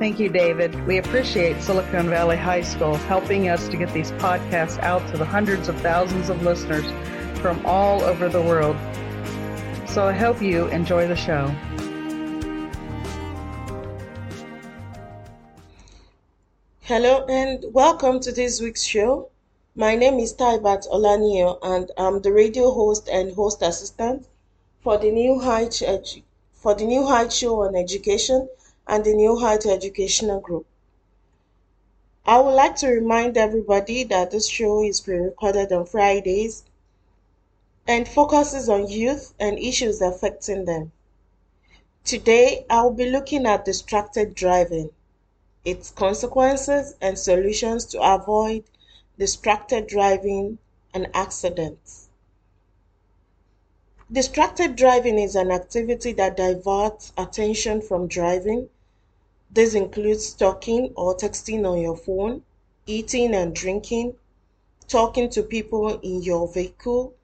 Thank you, David. We appreciate Silicon Valley High School helping us to get these podcasts out to the hundreds of thousands of listeners from all over the world. So I hope you enjoy the show. Hello and welcome to this week's show. My name is Taibat Olaniyan and I'm the radio host and host assistant for the New High Edu- for the New Heights Show on Education and the New Heights Educational Group. I would like to remind everybody that this show is pre-recorded on Fridays and focuses on youth and issues affecting them. Today, I will be looking at distracted driving, its consequences and solutions to avoid distracted driving and accidents. Distracted driving is an activity that diverts attention from driving. This includes talking or texting on your phone, eating and drinking, talking to people in your vehicle,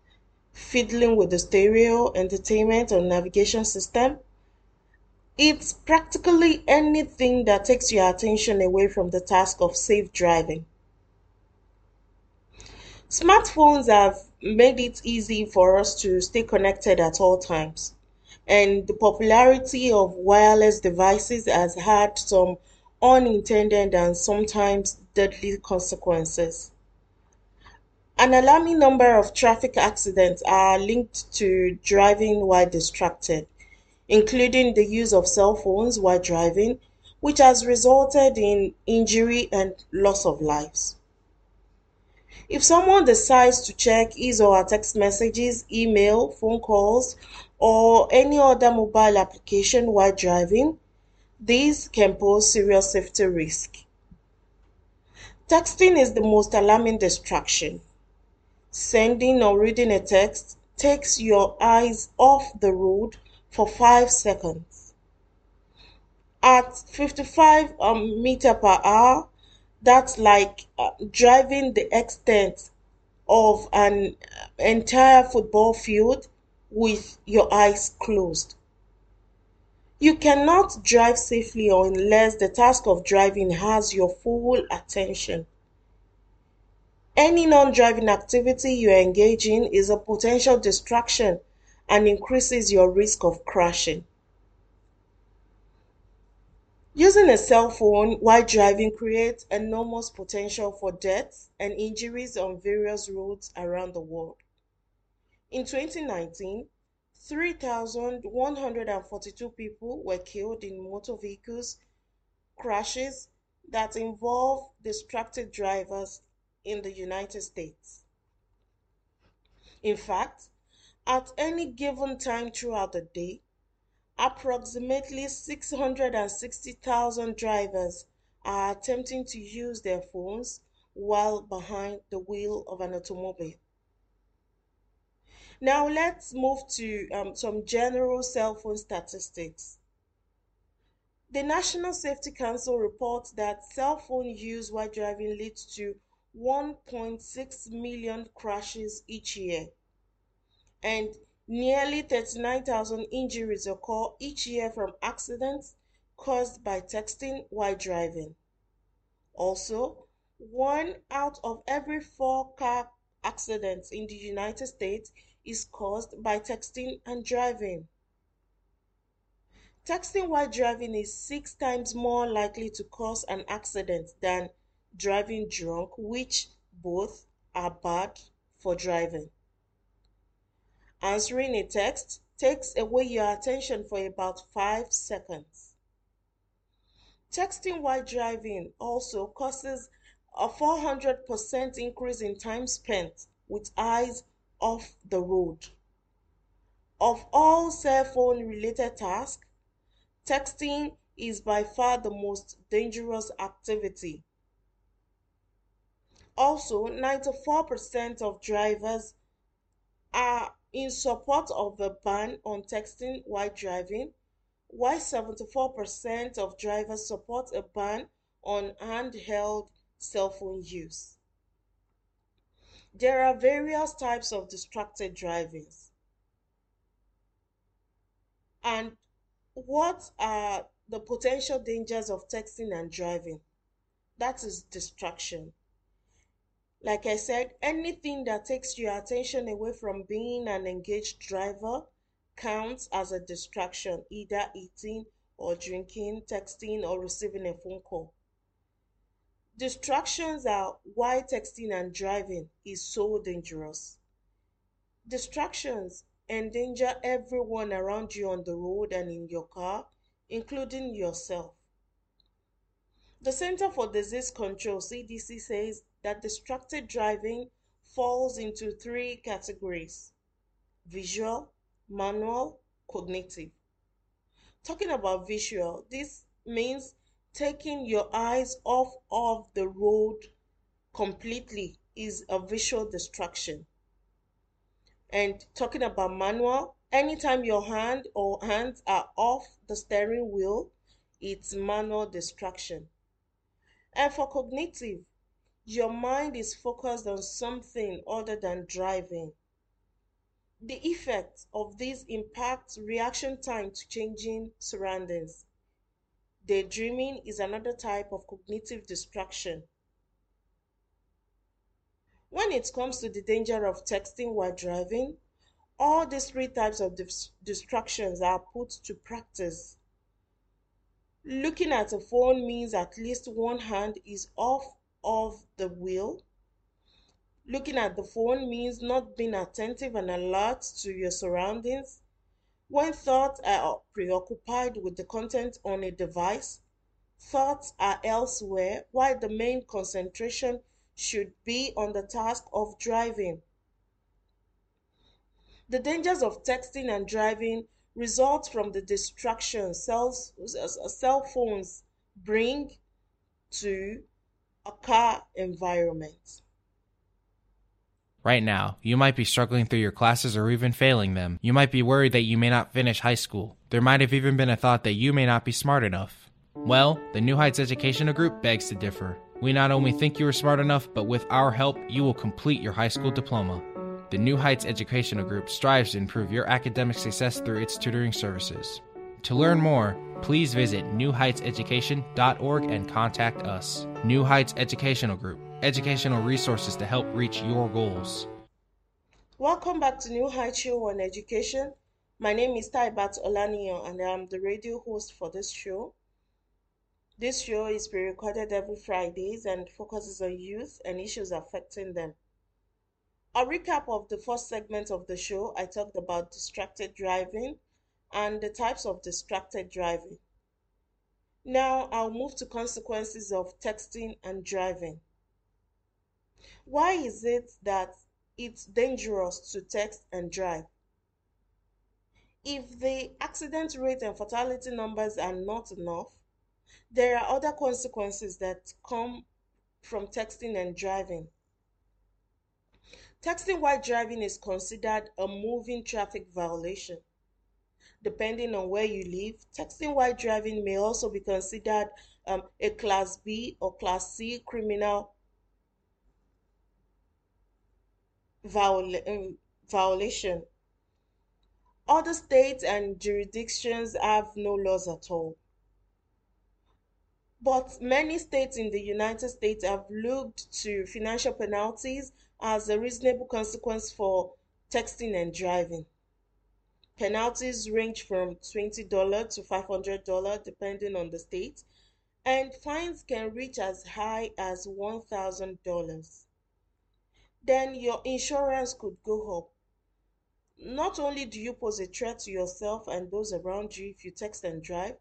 fiddling with the stereo, entertainment, or navigation system. It's practically anything that takes your attention away from the task of safe driving. Smartphones have made it easy for us to stay connected at all times, and the popularity of wireless devices has had some unintended and sometimes deadly consequences. An alarming number of traffic accidents are linked to driving while distracted, including the use of cell phones while driving, which has resulted in injury and loss of lives. If someone decides to check his or her text messages, email, phone calls, or any other mobile application while driving, these can pose serious safety risk. Texting is the most alarming distraction. Sending or reading a text takes your eyes off the road for 5 seconds. At 55 um, meter per hour, that's like uh, driving the extent of an entire football field with your eyes closed. You cannot drive safely unless the task of driving has your full attention. Any non driving activity you engage in is a potential distraction and increases your risk of crashing. Using a cell phone while driving creates enormous potential for deaths and injuries on various roads around the world. In 2019, 3,142 people were killed in motor vehicles crashes that involve distracted drivers in the United States. In fact, at any given time throughout the day, approximately 660,000 drivers are attempting to use their phones while behind the wheel of an automobile. Now, let's move to um, some general cell phone statistics. The National Safety Council reports that cell phone use while driving leads to 1.6 million crashes each year, and nearly 39,000 injuries occur each year from accidents caused by texting while driving. Also, one out of every four car accidents in the United States is caused by texting and driving. Texting while driving is six times more likely to cause an accident than driving drunk, which both are bad for driving. Answering a text takes away your attention for about 5 seconds. Texting while driving also causes a 400% increase in time spent with eyes off the road. Of all cell phone related tasks, texting is by far the most dangerous activity. Also, 94% of drivers are in support of the ban on texting while driving, while 74% of drivers support a ban on handheld cell phone use. There are various types of distracted driving. And what are the potential dangers of texting and driving? That is distraction. Like I said, anything that takes your attention away from being an engaged driver counts as a distraction, either eating or drinking, texting, or receiving a phone call. Distractions are why texting and driving is so dangerous. Distractions endanger everyone around you on the road and in your car, including yourself. The Center for Disease Control CDC says that distracted driving falls into three categories visual, manual, cognitive. Talking about visual, this means taking your eyes off of the road completely is a visual distraction. And talking about manual, anytime your hand or hands are off the steering wheel, it's manual distraction. And for cognitive, your mind is focused on something other than driving. The effect of this impacts reaction time to changing surroundings. Daydreaming is another type of cognitive distraction. When it comes to the danger of texting while driving, all these three types of dis- distractions are put to practice. Looking at a phone means at least one hand is off of the wheel. Looking at the phone means not being attentive and alert to your surroundings. When thoughts are preoccupied with the content on a device, thoughts are elsewhere while the main concentration should be on the task of driving. The dangers of texting and driving result from the distractions cells, uh, cell phones bring to a car environment. Right now, you might be struggling through your classes or even failing them. You might be worried that you may not finish high school. There might have even been a thought that you may not be smart enough. Well, the New Heights Educational Group begs to differ. We not only think you are smart enough, but with our help, you will complete your high school diploma. The New Heights Educational Group strives to improve your academic success through its tutoring services. To learn more, please visit newheightseducation.org and contact us. New Heights Educational Group, educational resources to help reach your goals. Welcome back to New Heights Show on Education. My name is Taibat Olaniyan and I'm the radio host for this show. This show is pre-recorded every Fridays and focuses on youth and issues affecting them. A recap of the first segment of the show, I talked about distracted driving and the types of distracted driving. Now I'll move to consequences of texting and driving. Why is it that it's dangerous to text and drive? If the accident rate and fatality numbers are not enough, there are other consequences that come from texting and driving. Texting while driving is considered a moving traffic violation. Depending on where you live, texting while driving may also be considered um, a Class B or Class C criminal um, violation. Other states and jurisdictions have no laws at all. But many states in the United States have looked to financial penalties as a reasonable consequence for texting and driving. Penalties range from $20 to $500 depending on the state, and fines can reach as high as $1,000. Then your insurance could go up. Not only do you pose a threat to yourself and those around you if you text and drive,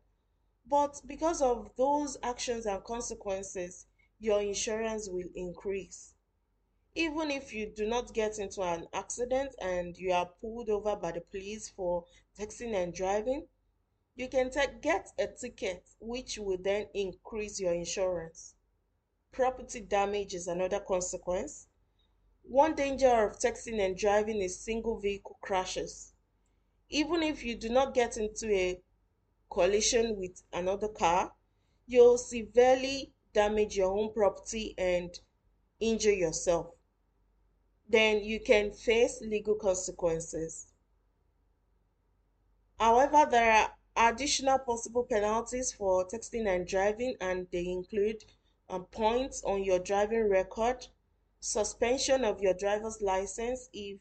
but because of those actions and consequences, your insurance will increase. Even if you do not get into an accident and you are pulled over by the police for texting and driving, you can get a ticket which will then increase your insurance. Property damage is another consequence. One danger of texting and driving is single vehicle crashes. Even if you do not get into a collision with another car, you'll severely damage your own property and injure yourself then you can face legal consequences. However, there are additional possible penalties for texting and driving, and they include um, points on your driving record, suspension of your driver's license if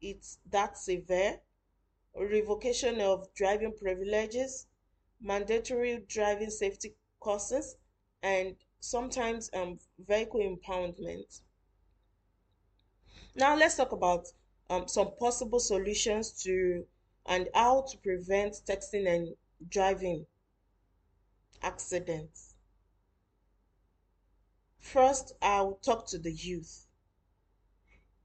it's that severe, revocation of driving privileges, mandatory driving safety courses, and sometimes um, vehicle impoundment. Now let's talk about um, some possible solutions to and how to prevent texting and driving accidents. First, I'll talk to the youth.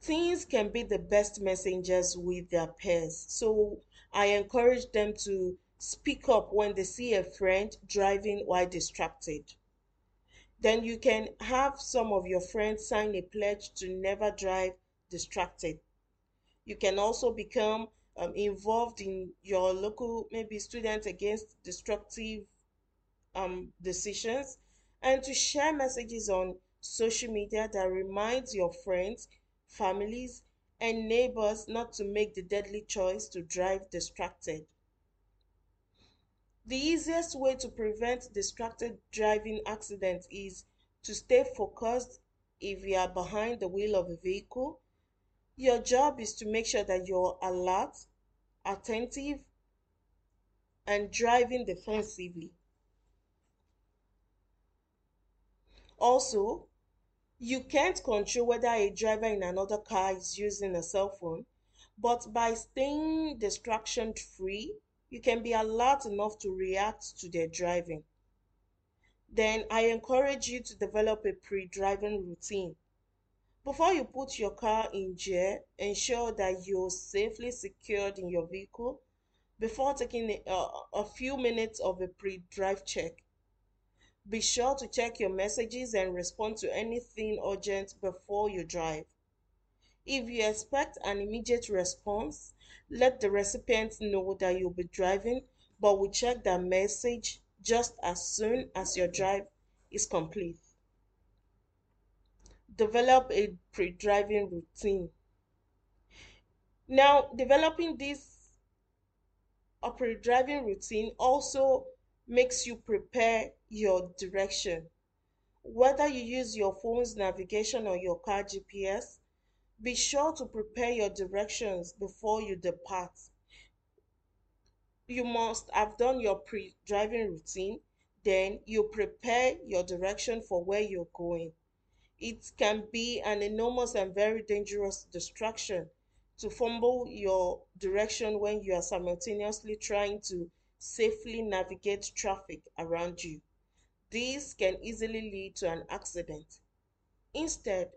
Teens can be the best messengers with their peers, so I encourage them to speak up when they see a friend driving while distracted. Then you can have some of your friends sign a pledge to never drive distracted. You can also become um, involved in your local, maybe students against destructive um, decisions, and to share messages on social media that reminds your friends, families, and neighbors not to make the deadly choice to drive distracted. The easiest way to prevent distracted driving accidents is to stay focused if you are behind the wheel of a vehicle your job is to make sure that you're alert, attentive, and driving defensively. Also, you can't control whether a driver in another car is using a cell phone, but by staying distraction free, you can be alert enough to react to their driving. Then I encourage you to develop a pre driving routine. Before you put your car in gear, ensure that you're safely secured in your vehicle before taking a, a few minutes of a pre-drive check. Be sure to check your messages and respond to anything urgent before you drive. If you expect an immediate response, let the recipient know that you'll be driving, but will check that message just as soon as your drive is complete develop a pre-driving routine. Now, developing this pre-driving routine also makes you prepare your direction. Whether you use your phone's navigation or your car GPS, be sure to prepare your directions before you depart. You must have done your pre driving routine, then you prepare your direction for where you're going it can be an enormous and very dangerous distraction to fumble your direction when you are simultaneously trying to safely navigate traffic around you. This can easily lead to an accident. Instead,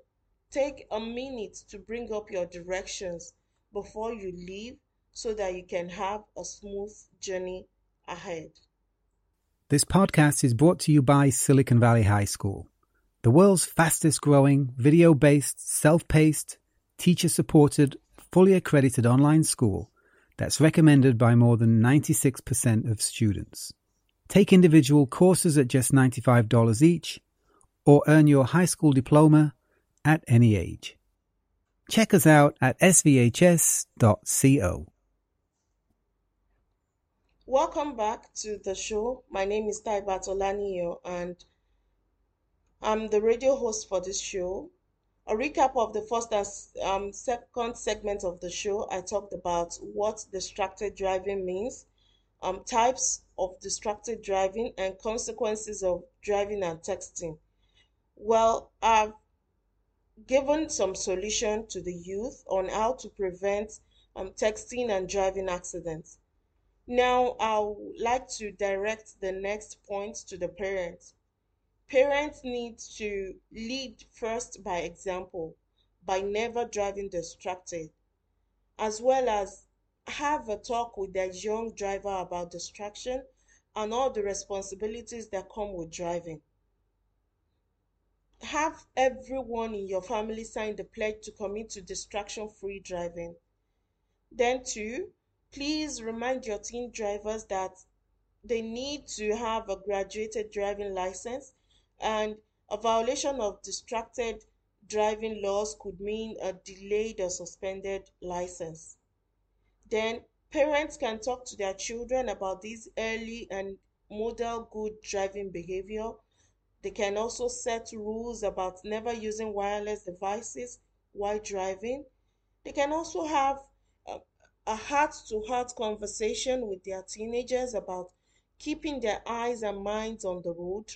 take a minute to bring up your directions before you leave so that you can have a smooth journey ahead. This podcast is brought to you by Silicon Valley High School the world's fastest growing, video based, self paced, teacher supported, fully accredited online school that's recommended by more than 96% of students. Take individual courses at just $95 each or earn your high school diploma at any age. Check us out at svhs.co. Welcome back to the show. My name is Taibat Olaniyan and I'm the radio host for this show. A recap of the first and um, second segment of the show, I talked about what distracted driving means, um, types of distracted driving, and consequences of driving and texting. Well, I've given some solution to the youth on how to prevent um, texting and driving accidents. Now, I would like to direct the next point to the parents. Parents need to lead first by example by never driving distracted, as well as have a talk with their young driver about distraction and all the responsibilities that come with driving. Have everyone in your family sign the pledge to commit to distraction free driving. Then, two, please remind your teen drivers that they need to have a graduated driving license and a violation of distracted driving laws could mean a delayed or suspended license. Then parents can talk to their children about this early and model good driving behavior. They can also set rules about never using wireless devices while driving. They can also have a heart to heart conversation with their teenagers about keeping their eyes and minds on the road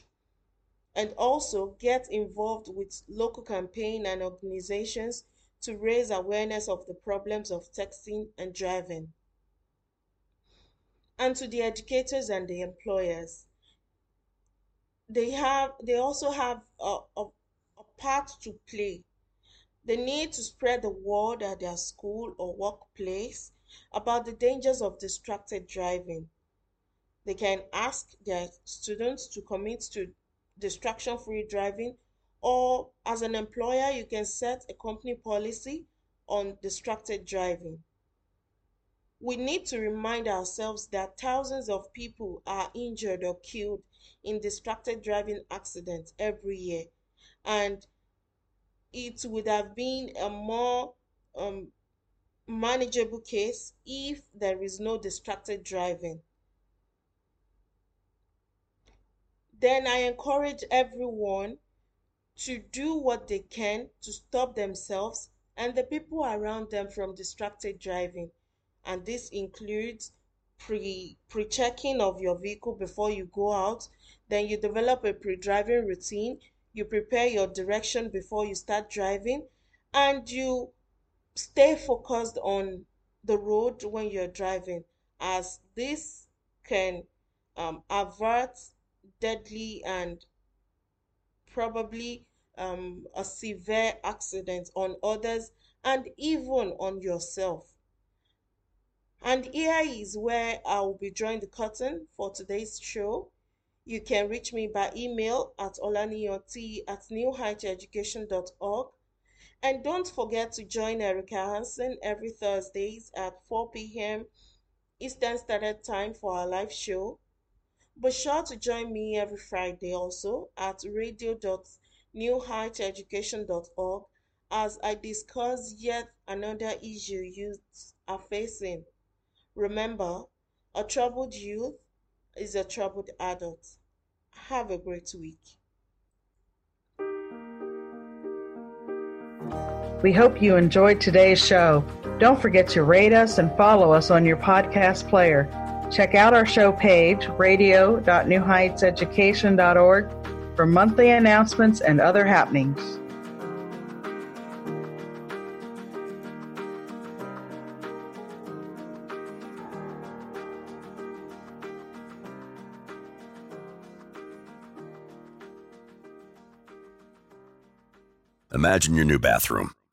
and also get involved with local campaign and organizations to raise awareness of the problems of texting and driving. And to the educators and the employers, they have they also have a, a, a part to play. They need to spread the word at their school or workplace about the dangers of distracted driving. They can ask their students to commit to distraction free driving, or as an employer, you can set a company policy on distracted driving. We need to remind ourselves that thousands of people are injured or killed in distracted driving accidents every year, and it would have been a more um, manageable case if there is no distracted driving. Then I encourage everyone to do what they can to stop themselves and the people around them from distracted driving. And this includes pre pre checking of your vehicle before you go out. Then you develop a pre driving routine. You prepare your direction before you start driving, and you stay focused on the road when you're driving, as this can um, avert deadly and probably um, a severe accident on others and even on yourself. And here is where I will be drawing the curtain for today's show. You can reach me by email at olaniyoti at newheighteducation.org. And don't forget to join Erica Hansen every Thursdays at 4 p.m. Eastern Standard Time for our live show. Be sure to join me every Friday also at radio.newheighteducation.org as I discuss yet another issue youths are facing. Remember, a troubled youth is a troubled adult. Have a great week. We hope you enjoyed today's show. Don't forget to rate us and follow us on your podcast player. Check out our show page, radio.newheightseducation.org, for monthly announcements and other happenings. Imagine your new bathroom